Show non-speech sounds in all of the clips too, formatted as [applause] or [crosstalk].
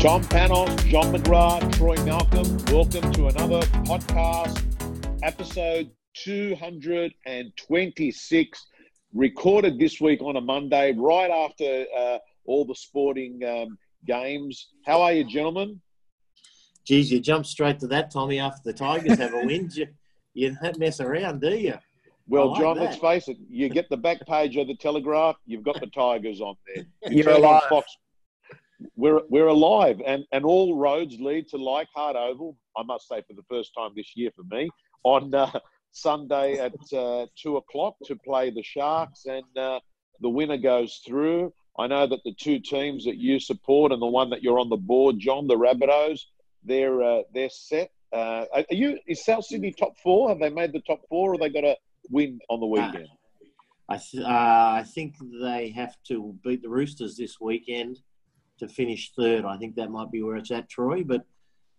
Tom Panos, John McGrath, Troy Malcolm, welcome to another podcast, episode 226, recorded this week on a Monday, right after uh, all the sporting um, games. How are you, gentlemen? Geez, you jump straight to that, Tommy, after the Tigers have a win. [laughs] You, you don't mess around, do you? Well, like John, that. let's face it. You get the back page of the Telegraph. You've got the Tigers on there. You [laughs] You're turn on alive. Fox. We're we're alive, and and all roads lead to Leichhardt Oval. I must say, for the first time this year for me, on uh, Sunday at uh, two o'clock to play the Sharks, and uh, the winner goes through. I know that the two teams that you support and the one that you're on the board, John, the Rabbitohs, they're uh, they're set. Uh, are you is South Sydney top four? Have they made the top four, or they got to win on the weekend? I, th- uh, I think they have to beat the Roosters this weekend to finish third. I think that might be where it's at, Troy. But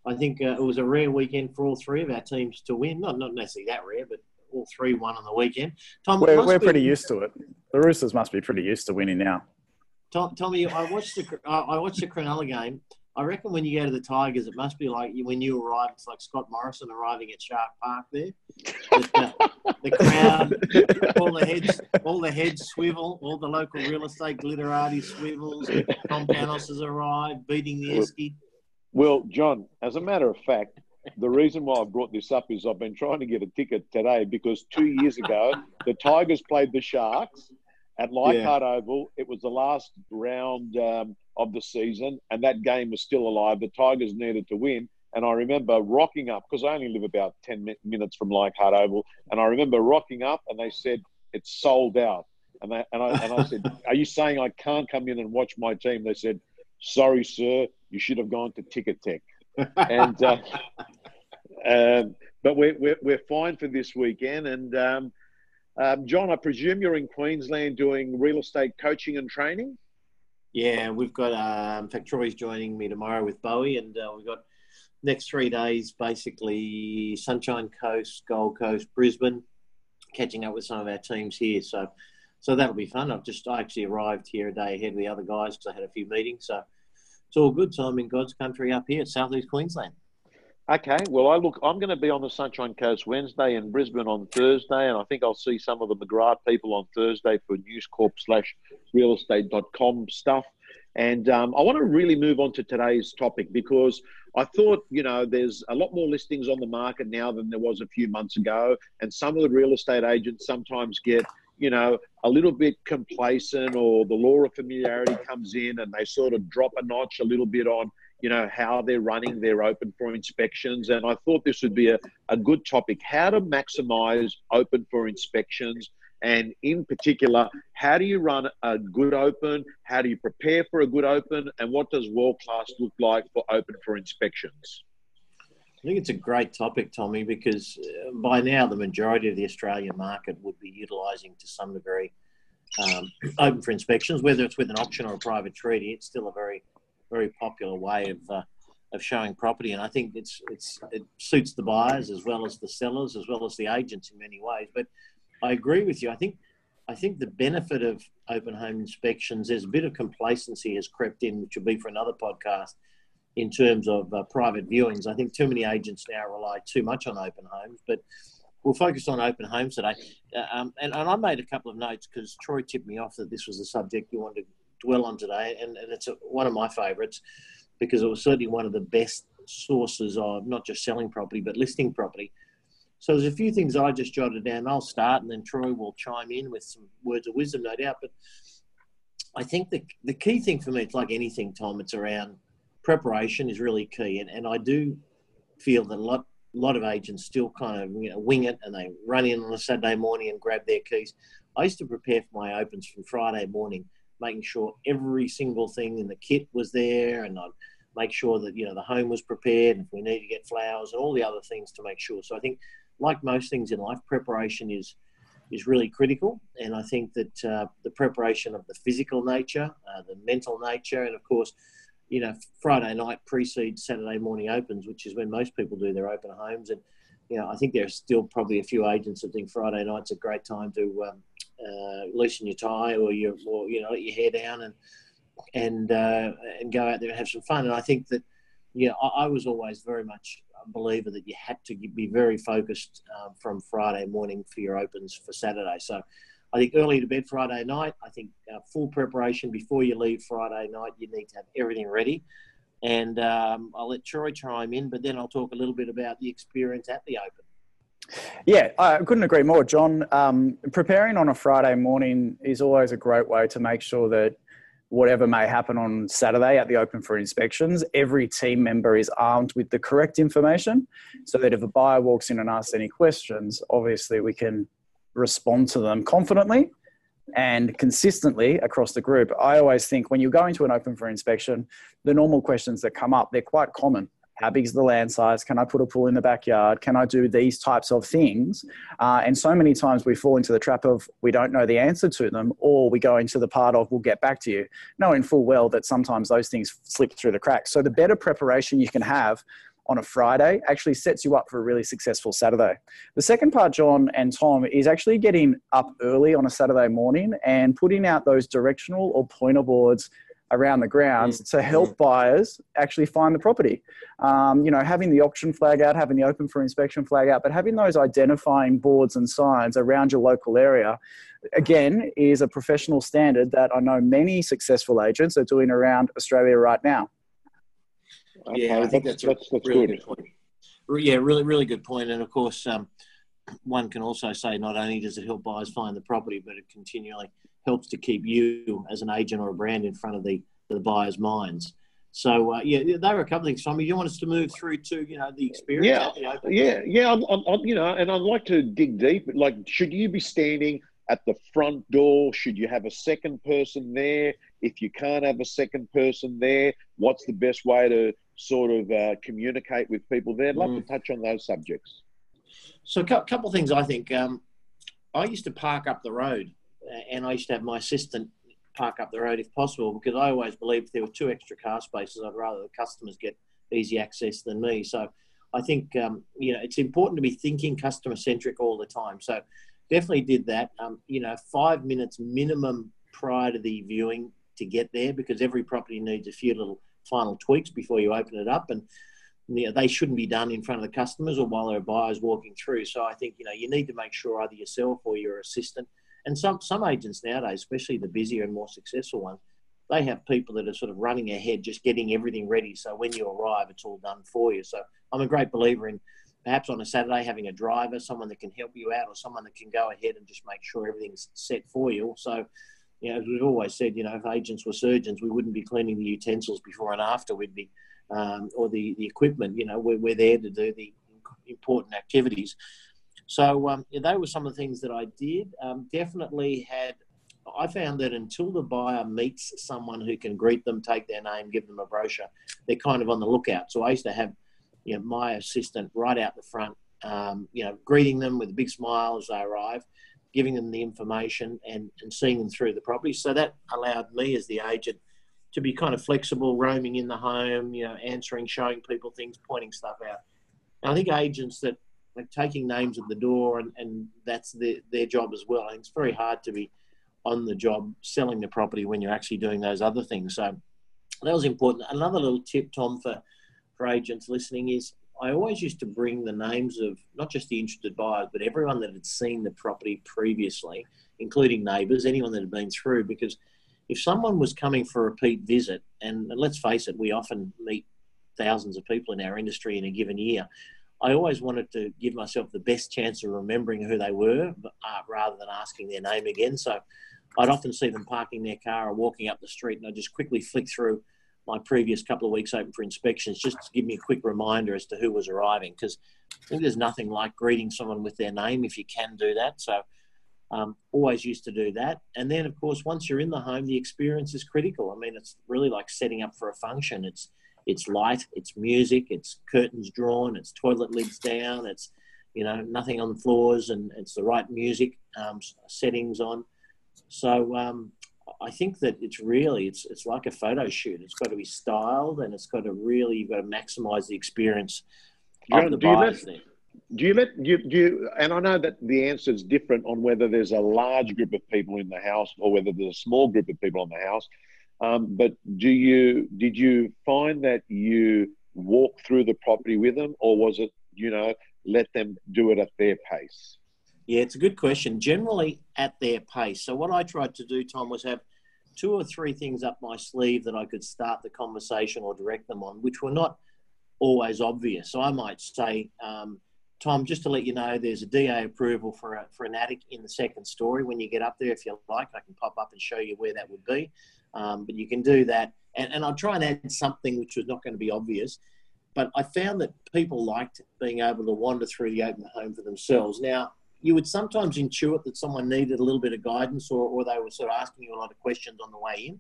I think uh, it was a rare weekend for all three of our teams to win. Not not necessarily that rare, but all three won on the weekend. Tom, We're, we're be- pretty used to it. The Roosters must be pretty used to winning now. Tom, Tommy, I watched the I I watched the Cronulla game. I reckon when you go to the Tigers, it must be like when you arrive. It's like Scott Morrison arriving at Shark Park. There, the, [laughs] the, crowd, all the heads, all the heads swivel, all the local real estate glitterati swivels. Tom Panos has arrived, beating the Esky. Well, John, as a matter of fact, the reason why I brought this up is I've been trying to get a ticket today because two years ago [laughs] the Tigers played the Sharks at Leichhardt Oval. It was the last round um, of the season, and that game was still alive. The Tigers needed to win. And I remember rocking up because I only live about 10 minutes from Leichhardt Oval. And I remember rocking up, and they said, It's sold out. And, they, and, I, and I said, Are you saying I can't come in and watch my team? They said, Sorry, sir, you should have gone to Ticketek and uh, [laughs] um, but we're, we're we're fine for this weekend. And um, um, John, I presume you're in Queensland doing real estate coaching and training. Yeah, we've got. Um, in fact, Troy's joining me tomorrow with Bowie, and uh, we've got next three days basically Sunshine Coast, Gold Coast, Brisbane, catching up with some of our teams here. So, so that'll be fun. I've just I actually arrived here a day ahead of the other guys because I had a few meetings. So it's all good. So I'm in God's country up here Southeast Queensland. Okay, well, I look, I'm going to be on the Sunshine Coast Wednesday and Brisbane on Thursday, and I think I'll see some of the McGrath people on Thursday for newscorp slash realestate.com stuff. And um, I want to really move on to today's topic because I thought, you know, there's a lot more listings on the market now than there was a few months ago. And some of the real estate agents sometimes get, you know, a little bit complacent or the law of familiarity comes in and they sort of drop a notch a little bit on, you know, how they're running their open for inspections. And I thought this would be a, a good topic how to maximize open for inspections. And in particular, how do you run a good open? How do you prepare for a good open? And what does world class look like for open for inspections? I think it's a great topic, Tommy, because uh, by now the majority of the Australian market would be utilising to some degree um, open for inspections, whether it's with an auction or a private treaty. It's still a very, very popular way of uh, of showing property, and I think it's it's it suits the buyers as well as the sellers as well as the agents in many ways. But I agree with you. I think I think the benefit of open home inspections, there's a bit of complacency has crept in, which will be for another podcast in terms of uh, private viewings. I think too many agents now rely too much on open homes, but we'll focus on open homes today. Uh, um, and, and I made a couple of notes because Troy tipped me off that this was the subject you wanted to dwell on today, and, and it's a, one of my favourites because it was certainly one of the best sources of not just selling property but listing property. So there's a few things I just jotted down. I'll start, and then Troy will chime in with some words of wisdom, no doubt. But I think the the key thing for me, it's like anything, Tom. It's around preparation is really key, and, and I do feel that a lot lot of agents still kind of you know, wing it and they run in on a Saturday morning and grab their keys. I used to prepare for my opens from Friday morning, making sure every single thing in the kit was there, and I'd make sure that you know the home was prepared, and if we need to get flowers and all the other things to make sure. So I think, like most things in life, preparation is is really critical, and I think that uh, the preparation of the physical nature, uh, the mental nature, and of course you know, Friday night precedes Saturday morning opens, which is when most people do their open homes. And, you know, I think there's still probably a few agents that think Friday night's a great time to um, uh, loosen your tie or, your, or, you know, let your hair down and and uh, and go out there and have some fun. And I think that, yeah, I, I was always very much a believer that you had to be very focused um, from Friday morning for your opens for Saturday. So I think early to bed Friday night. I think uh, full preparation before you leave Friday night. You need to have everything ready. And um, I'll let Troy chime in, but then I'll talk a little bit about the experience at the Open. Yeah, I couldn't agree more, John. Um, preparing on a Friday morning is always a great way to make sure that whatever may happen on Saturday at the Open for inspections, every team member is armed with the correct information so that if a buyer walks in and asks any questions, obviously we can respond to them confidently and consistently across the group. I always think when you're going to an open for inspection, the normal questions that come up, they're quite common. How big is the land size? Can I put a pool in the backyard? Can I do these types of things? Uh, and so many times we fall into the trap of we don't know the answer to them, or we go into the part of we'll get back to you, knowing full well that sometimes those things slip through the cracks. So the better preparation you can have on a Friday actually sets you up for a really successful Saturday. The second part, John and Tom, is actually getting up early on a Saturday morning and putting out those directional or pointer boards around the grounds mm. to help buyers actually find the property. Um, you know, having the auction flag out, having the open for inspection flag out, but having those identifying boards and signs around your local area, again, is a professional standard that I know many successful agents are doing around Australia right now. Yeah, I think that's, that's, that's, really good. good. point. Yeah, really, really good point. And of course, um, one can also say not only does it help buyers find the property, but it continually helps to keep you as an agent or a brand in front of the, the buyers' minds. So uh, yeah, there were a couple of things. Tommy, you want us to move through to you know the experience? Yeah, yeah, yeah. I'm, I'm, you know, and I'd like to dig deep. Like, should you be standing at the front door? Should you have a second person there? If you can't have a second person there, what's the best way to sort of uh, communicate with people there. I'd love mm. to touch on those subjects. So, a couple of things I think. Um, I used to park up the road, and I used to have my assistant park up the road if possible because I always believed if there were two extra car spaces, I'd rather the customers get easy access than me. So, I think um, you know it's important to be thinking customer centric all the time. So, definitely did that. Um, you know, five minutes minimum prior to the viewing to get there because every property needs a few little final tweaks before you open it up. And you know, they shouldn't be done in front of the customers or while there are buyers walking through. So I think you know you need to make sure either yourself or your assistant. And some some agents nowadays, especially the busier and more successful ones, they have people that are sort of running ahead, just getting everything ready. So when you arrive, it's all done for you. So I'm a great believer in perhaps on a Saturday having a driver, someone that can help you out, or someone that can go ahead and just make sure everything's set for you. So you know, as we've always said, you know, if agents were surgeons, we wouldn't be cleaning the utensils before and after. We'd be, um, or the, the equipment, you know, we're, we're there to do the important activities. So um, yeah, they were some of the things that I did. Um, definitely had, I found that until the buyer meets someone who can greet them, take their name, give them a brochure, they're kind of on the lookout. So I used to have, you know, my assistant right out the front, um, you know, greeting them with a big smile as they arrive giving them the information and, and seeing them through the property. So that allowed me as the agent to be kind of flexible, roaming in the home, you know, answering, showing people things, pointing stuff out. And I think agents that like taking names at the door and, and that's their, their job as well. Think it's very hard to be on the job selling the property when you're actually doing those other things. So that was important. Another little tip, Tom, for, for agents listening is I always used to bring the names of not just the interested buyers, but everyone that had seen the property previously, including neighbours, anyone that had been through. Because if someone was coming for a repeat visit, and, let's face it, we often meet thousands of people in our industry in a given year. I always wanted to give myself the best chance of remembering who they were, uh, rather than asking their name again. So I'd often see them parking their car or walking up the street, and I'd just quickly flick through my previous couple of weeks open for inspections just to give me a quick reminder as to who was arriving because I think there's nothing like greeting someone with their name if you can do that. So um, always used to do that. And then, of course, once you're in the home, the experience is critical. I mean, it's really like setting up for a function. It's it's light, it's music, it's curtains drawn, it's toilet lids down, it's you know nothing on the floors, and it's the right music um, settings on. So um, I think that it's really it's it's like a photo shoot. It's got to be styled and it's got to really you've got to maximise the experience of the do buyers you let, Do you let do you, do you, and I know that the answer is different on whether there's a large group of people in the house or whether there's a small group of people in the house. Um, but do you did you find that you walk through the property with them, or was it you know let them do it at their pace? Yeah, it's a good question. Generally, at their pace. So what I tried to do, Tom, was have two or three things up my sleeve that I could start the conversation or direct them on, which were not always obvious. So I might say, um, Tom, just to let you know, there's a DA approval for a, for an attic in the second story. When you get up there, if you like, I can pop up and show you where that would be. Um, but you can do that, and, and I'll try and add something which was not going to be obvious. But I found that people liked being able to wander through the open home for themselves. Now, you would sometimes intuit that someone needed a little bit of guidance or, or they were sort of asking you a lot of questions on the way in.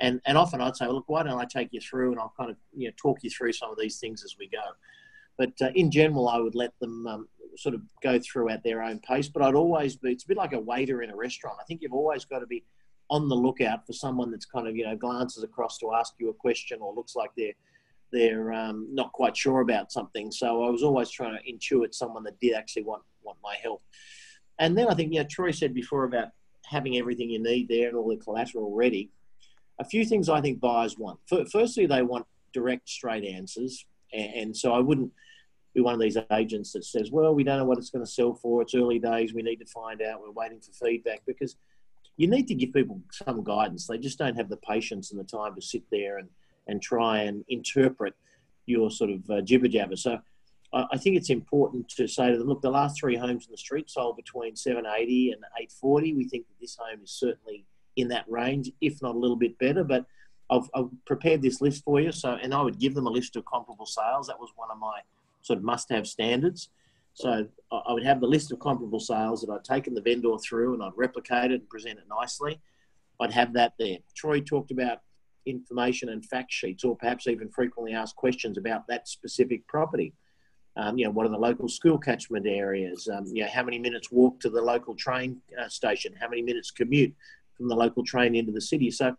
And, and often I'd say, look, why don't I take you through and I'll kind of you know, talk you through some of these things as we go. But uh, in general, I would let them um, sort of go through at their own pace. But I'd always be, it's a bit like a waiter in a restaurant. I think you've always got to be on the lookout for someone that's kind of, you know, glances across to ask you a question or looks like they're, they're um, not quite sure about something. So I was always trying to intuit someone that did actually want, want my help. And then I think, yeah, Troy said before about having everything you need there and all the collateral ready. A few things I think buyers want. Firstly, they want direct, straight answers. And so I wouldn't be one of these agents that says, well, we don't know what it's going to sell for. It's early days. We need to find out. We're waiting for feedback because you need to give people some guidance. They just don't have the patience and the time to sit there and, and try and interpret your sort of uh, jibber jabber. So I think it's important to say to them, look, the last three homes in the street sold between 780 and 840. We think that this home is certainly in that range, if not a little bit better. But I've, I've prepared this list for you. So, and I would give them a list of comparable sales. That was one of my sort of must-have standards. So I would have the list of comparable sales that I'd taken the vendor through and I'd replicate it and present it nicely. I'd have that there. Troy talked about information and fact sheets, or perhaps even frequently asked questions about that specific property. Um, you know, what are the local school catchment areas? Um, you know, how many minutes walk to the local train uh, station? How many minutes commute from the local train into the city? So,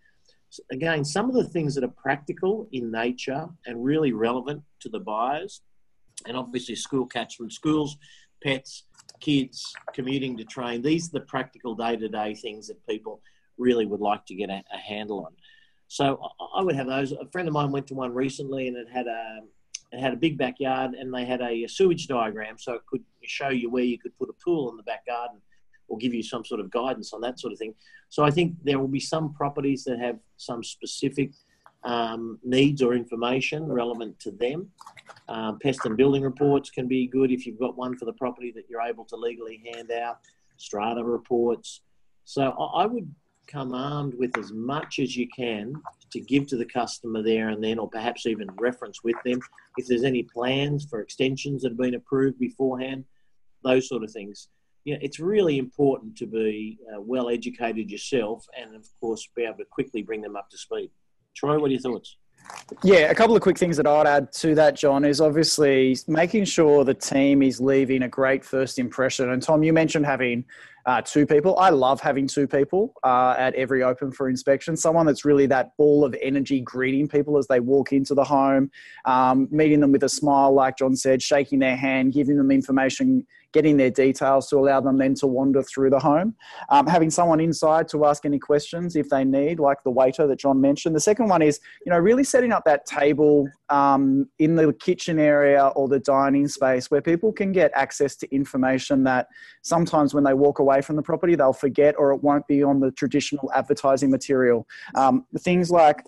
again, some of the things that are practical in nature and really relevant to the buyers, and obviously school catchment, schools, pets, kids, commuting to train. These are the practical day-to-day things that people really would like to get a, a handle on. So I would have those. A friend of mine went to one recently, and it had a it had a big backyard and they had a, sewage diagram so it could show you where you could put a pool in the back garden or give you some sort of guidance on that sort of thing. So I think there will be some properties that have some specific um, needs or information relevant to them. Um, pest and building reports can be good if you've got one for the property that you're able to legally hand out, strata reports. So I would come armed with as much as you can to give to the customer there and then, or perhaps even reference with them if there's any plans for extensions that have been approved beforehand, those sort of things. Yeah, it's really important to be uh, well educated yourself and, of course, be able to quickly bring them up to speed. Troy, what are your thoughts? Yeah, a couple of quick things that I'd add to that, John, is obviously making sure the team is leaving a great first impression. And Tom, you mentioned having uh, two people. I love having two people uh, at every open for inspection. Someone that's really that ball of energy, greeting people as they walk into the home, um, meeting them with a smile, like John said, shaking their hand, giving them information, getting their details to allow them then to wander through the home. Um, having someone inside to ask any questions if they need, like the waiter that John mentioned. The second one is, you know, really setting up that table um, in the kitchen area or the dining space where people can get access to information that sometimes when they walk away from the property, they'll forget or it won't be on the traditional advertising material. Um, things like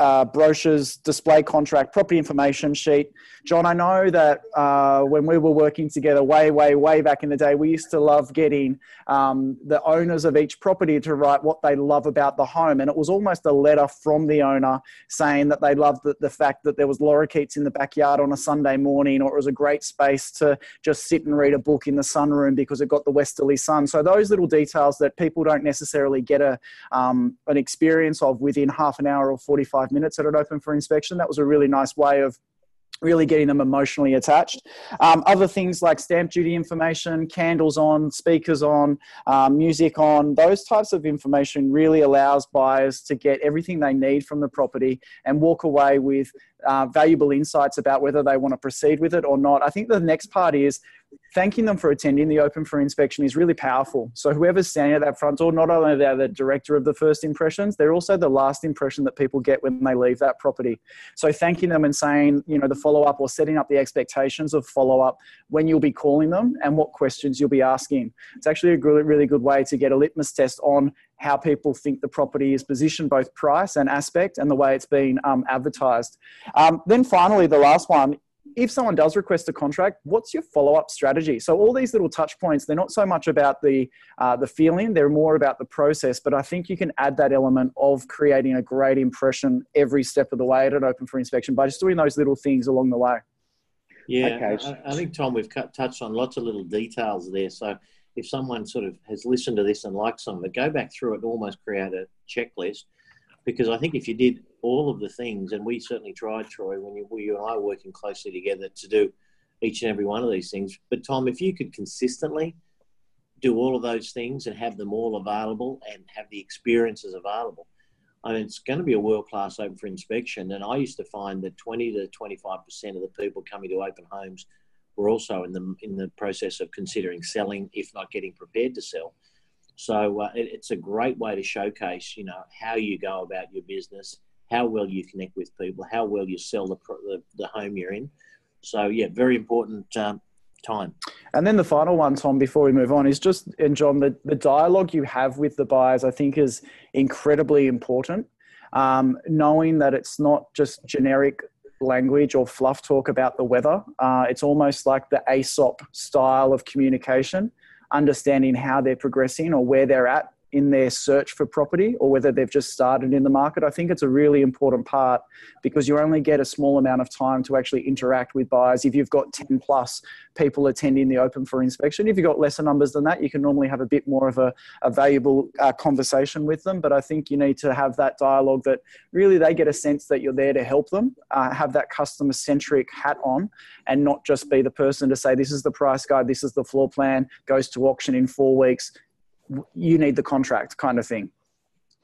uh, brochures, display contract, property information sheet. John, I know that uh, when we were working together way, way, way back in the day, we used to love getting um, the owners of each property to write what they love about the home. And it was almost a letter from the owner saying that they loved the, the fact that there was lorikeets in the backyard on a Sunday morning, or it was a great space to just sit and read a book in the sunroom because it got the westerly sun. So those little details that people don't necessarily get a, um, an experience of within half an hour or 45 five minutes that an open for inspection. That was a really nice way of really getting them emotionally attached. Um, other things like stamp duty information, candles on, speakers on, um, music on, those types of information really allows buyers to get everything they need from the property and walk away with uh, valuable insights about whether they want to proceed with it or not. I think the next part is thanking them for attending the open for inspection is really powerful. So whoever's standing at that front door, not only they're the director of the first impressions, they're also the last impression that people get when they leave that property. So thanking them and saying, you know, the follow up or setting up the expectations of follow up when you'll be calling them and what questions you'll be asking. It's actually a really good way to get a litmus test on how people think the property is positioned, both price and aspect, and the way it's been um, advertised. Um, then finally, the last one if someone does request a contract, what's your follow up strategy? So all these little touch points, they're not so much about the uh, the feeling; they're more about the process. But I think you can add that element of creating a great impression every step of the way at an open for inspection by just doing those little things along the way. Yeah, okay. I, I, think Tom, we've cut, touched on lots of little details there. So if someone sort of has listened to this and likes some of it, go back through it and almost create a checklist. Because I think if you did all of the things, and we certainly tried, Troy, when you, you and I are working closely together to do each and every one of these things. But Tom, if you could consistently do all of those things and have them all available and have the experiences available, I mean, it's going to be a world class open for inspection. And I used to find that 20 to 25% of the people coming to open homes were also in the, in the process of considering selling, if not getting prepared to sell. So uh, it, it's a great way to showcase, you know, how you go about your business how well you connect with people, how well you sell the, the, the home you're in. So, yeah, very important um, time. And then the final one, Tom, before we move on, is just, and John, the, the dialogue you have with the buyers, I think, is incredibly important. Um, knowing that it's not just generic language or fluff talk about the weather, uh, it's almost like the ASOP style of communication, understanding how they're progressing or where they're at in their search for property or whether they've just started in the market. I think it's a really important part because you only get a small amount of time to actually interact with buyers. If you've got 10 plus people attending the open for inspection, if you've got lesser numbers than that, you can normally have a bit more of a, a valuable uh, conversation with them. But I think you need to have that dialogue that really they get a sense that you're there to help them, uh, have that customer centric hat on, and not just be the person to say, this is the price guide, this is the floor plan, goes to auction in four weeks you need the contract kind of thing.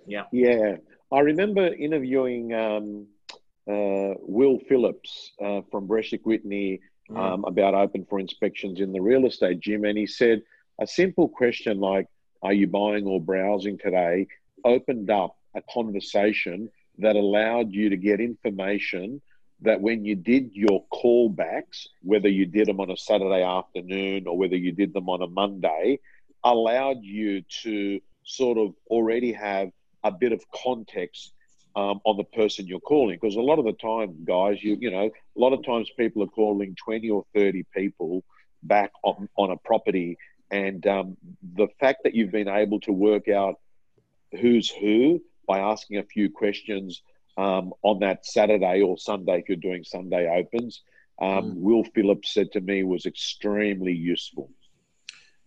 Yeah. Yeah. I remember interviewing um, uh, Will Phillips uh, from Bresic Whitney mm. um, mm. about open for inspections in the real estate gym. And he said a simple question like, Are you buying or browsing today? opened up a conversation that allowed you to get information that when you did your callbacks, whether you did them on a Saturday afternoon or whether you did them on a Monday, allowed you to sort of already have a bit of context um, on the person you're calling. Because a lot of the time, guys, you you know, a lot of times people are calling 20 or 30 people back on, on a property. And um, the fact that you've been able to work out who's who by asking a few questions um, on that Saturday or Sunday, if you're doing Sunday opens, um, mm. Will Phillips said to me was extremely useful.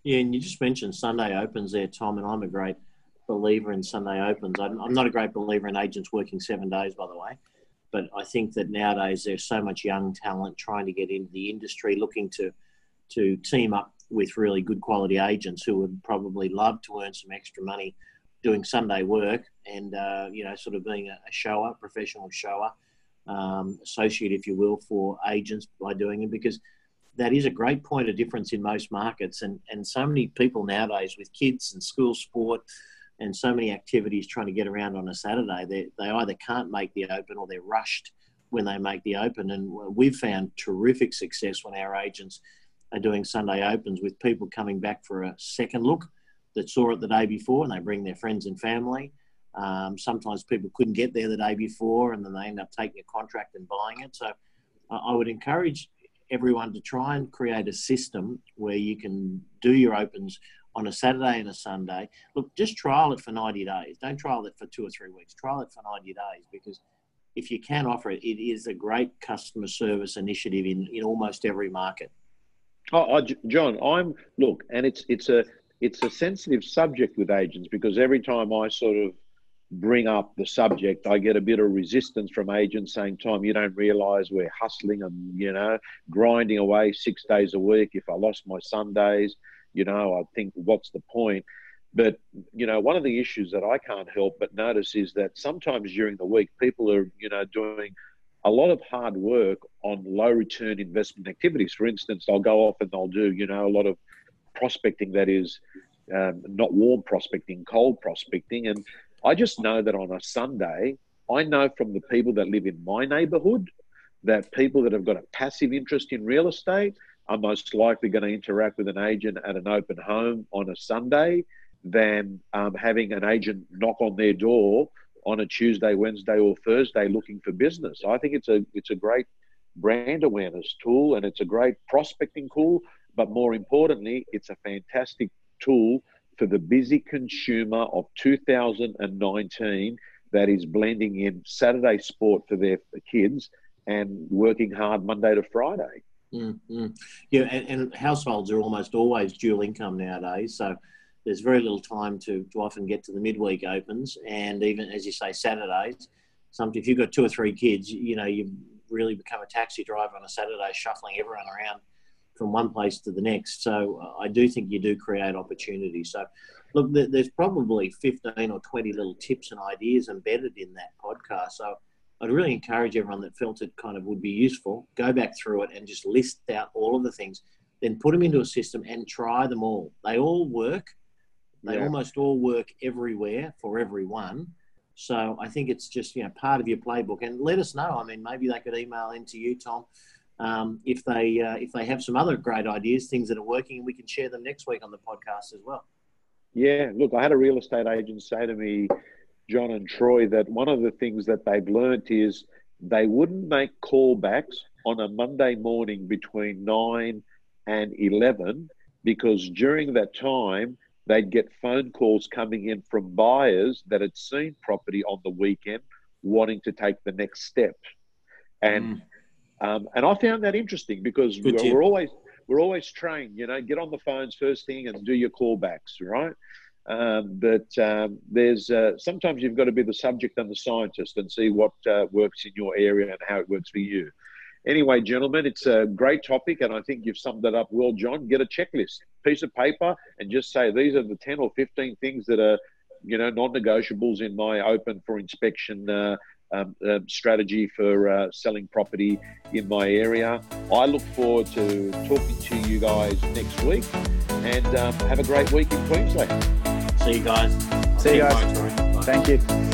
Yeah, and you just mentioned Sunday opens there, Tom, and I'm a great believer in Sunday opens. I'm, not a great believer in agents working seven days, by the way, but I think that nowadays there's so much young talent trying to get into the industry, looking to to team up with really good quality agents who would probably love to earn some extra money doing Sunday work and uh, you know sort of being a, a shower, professional shower, um, associate, if you will, for agents by doing it because that is a great point of difference in most markets. And, and so many people nowadays with kids and school sport and so many activities trying to get around on a Saturday, they, they either can't make the open or they're rushed when they make the open. And we've found terrific success when our agents are doing Sunday opens with people coming back for a second look that saw it the day before and they bring their friends and family. Um, sometimes people couldn't get there the day before and then they end up taking a contract and buying it. So I would encourage everyone to try and create a system where you can do your opens on a Saturday and a Sunday. Look, just trial it for 90 days. Don't trial it for two or three weeks. Trial it for 90 days because if you can offer it, it is a great customer service initiative in, in almost every market. Oh, John, I'm look, and it's it's a it's a sensitive subject with agents because every time I sort of bring up the subject, I get a bit of resistance from agents saying, Tom, you don't realize we're hustling and, you know, grinding away six days a week. If I lost my Sundays, you know, I think, what's the point? But, you know, one of the issues that I can't help but notice is that sometimes during the week, people are, you know, doing a lot of hard work on low return investment activities. For instance, they'll go off and they'll do, you know, a lot of prospecting that is um, not warm prospecting, cold prospecting. And I just know that on a Sunday, I know from the people that live in my neighborhood that people that have got a passive interest in real estate are most likely going to interact with an agent at an open home on a Sunday than um, having an agent knock on their door on a Tuesday, Wednesday, or Thursday looking for business. I think it's a it's a great brand awareness tool and it's a great prospecting tool. But more importantly, it's a fantastic tool for the busy consumer of 2019 that is blending in Saturday sport for their kids and working hard Monday to Friday. Mm-hmm. Yeah, and, and, households are almost always dual income nowadays, so there's very little time to, to often get to the midweek opens, and even as you say, Saturdays. Some if you've got two or three kids, you know you really become a taxi driver on a Saturday, shuffling everyone around from one place to the next. So uh, I do think you do create opportunity. So look, there's probably 15 or 20 little tips and ideas embedded in that podcast. So I'd really encourage everyone that felt it kind of would be useful, go back through it and just list out all of the things, then put them into a system and try them all. They all work. They yeah. almost all work everywhere for everyone. So I think it's just you know part of your playbook, and let us know. I mean, maybe they could email into you, Tom, um, if they uh, if they have some other great ideas, things that are working, we can share them next week on the podcast as well. Yeah, look, I had a real estate agent say to me, John and Troy, that one of the things that they've learnt is they wouldn't make callbacks on a Monday morning between nine and eleven because during that time they'd get phone calls coming in from buyers that had seen property on the weekend wanting to take the next step. And mm. Um, and I found that interesting because we're, we're, always we're always trained, you know, get on the phones first thing and do your callbacks, right? Um, but um, there's uh, sometimes you've got to be the subject and the scientist and see what uh, works in your area and how it works for you. Anyway, gentlemen, it's a great topic, and I think you've summed it up well, John. Get a checklist, piece of paper, and just say these are the ten or fifteen things that are, you know, non-negotiables in my open for inspection uh, um, uh, strategy for uh, selling property in my area. I look forward to talking to you guys next week and um, have a great week in Queensland. See you guys. See you guys. Thank you.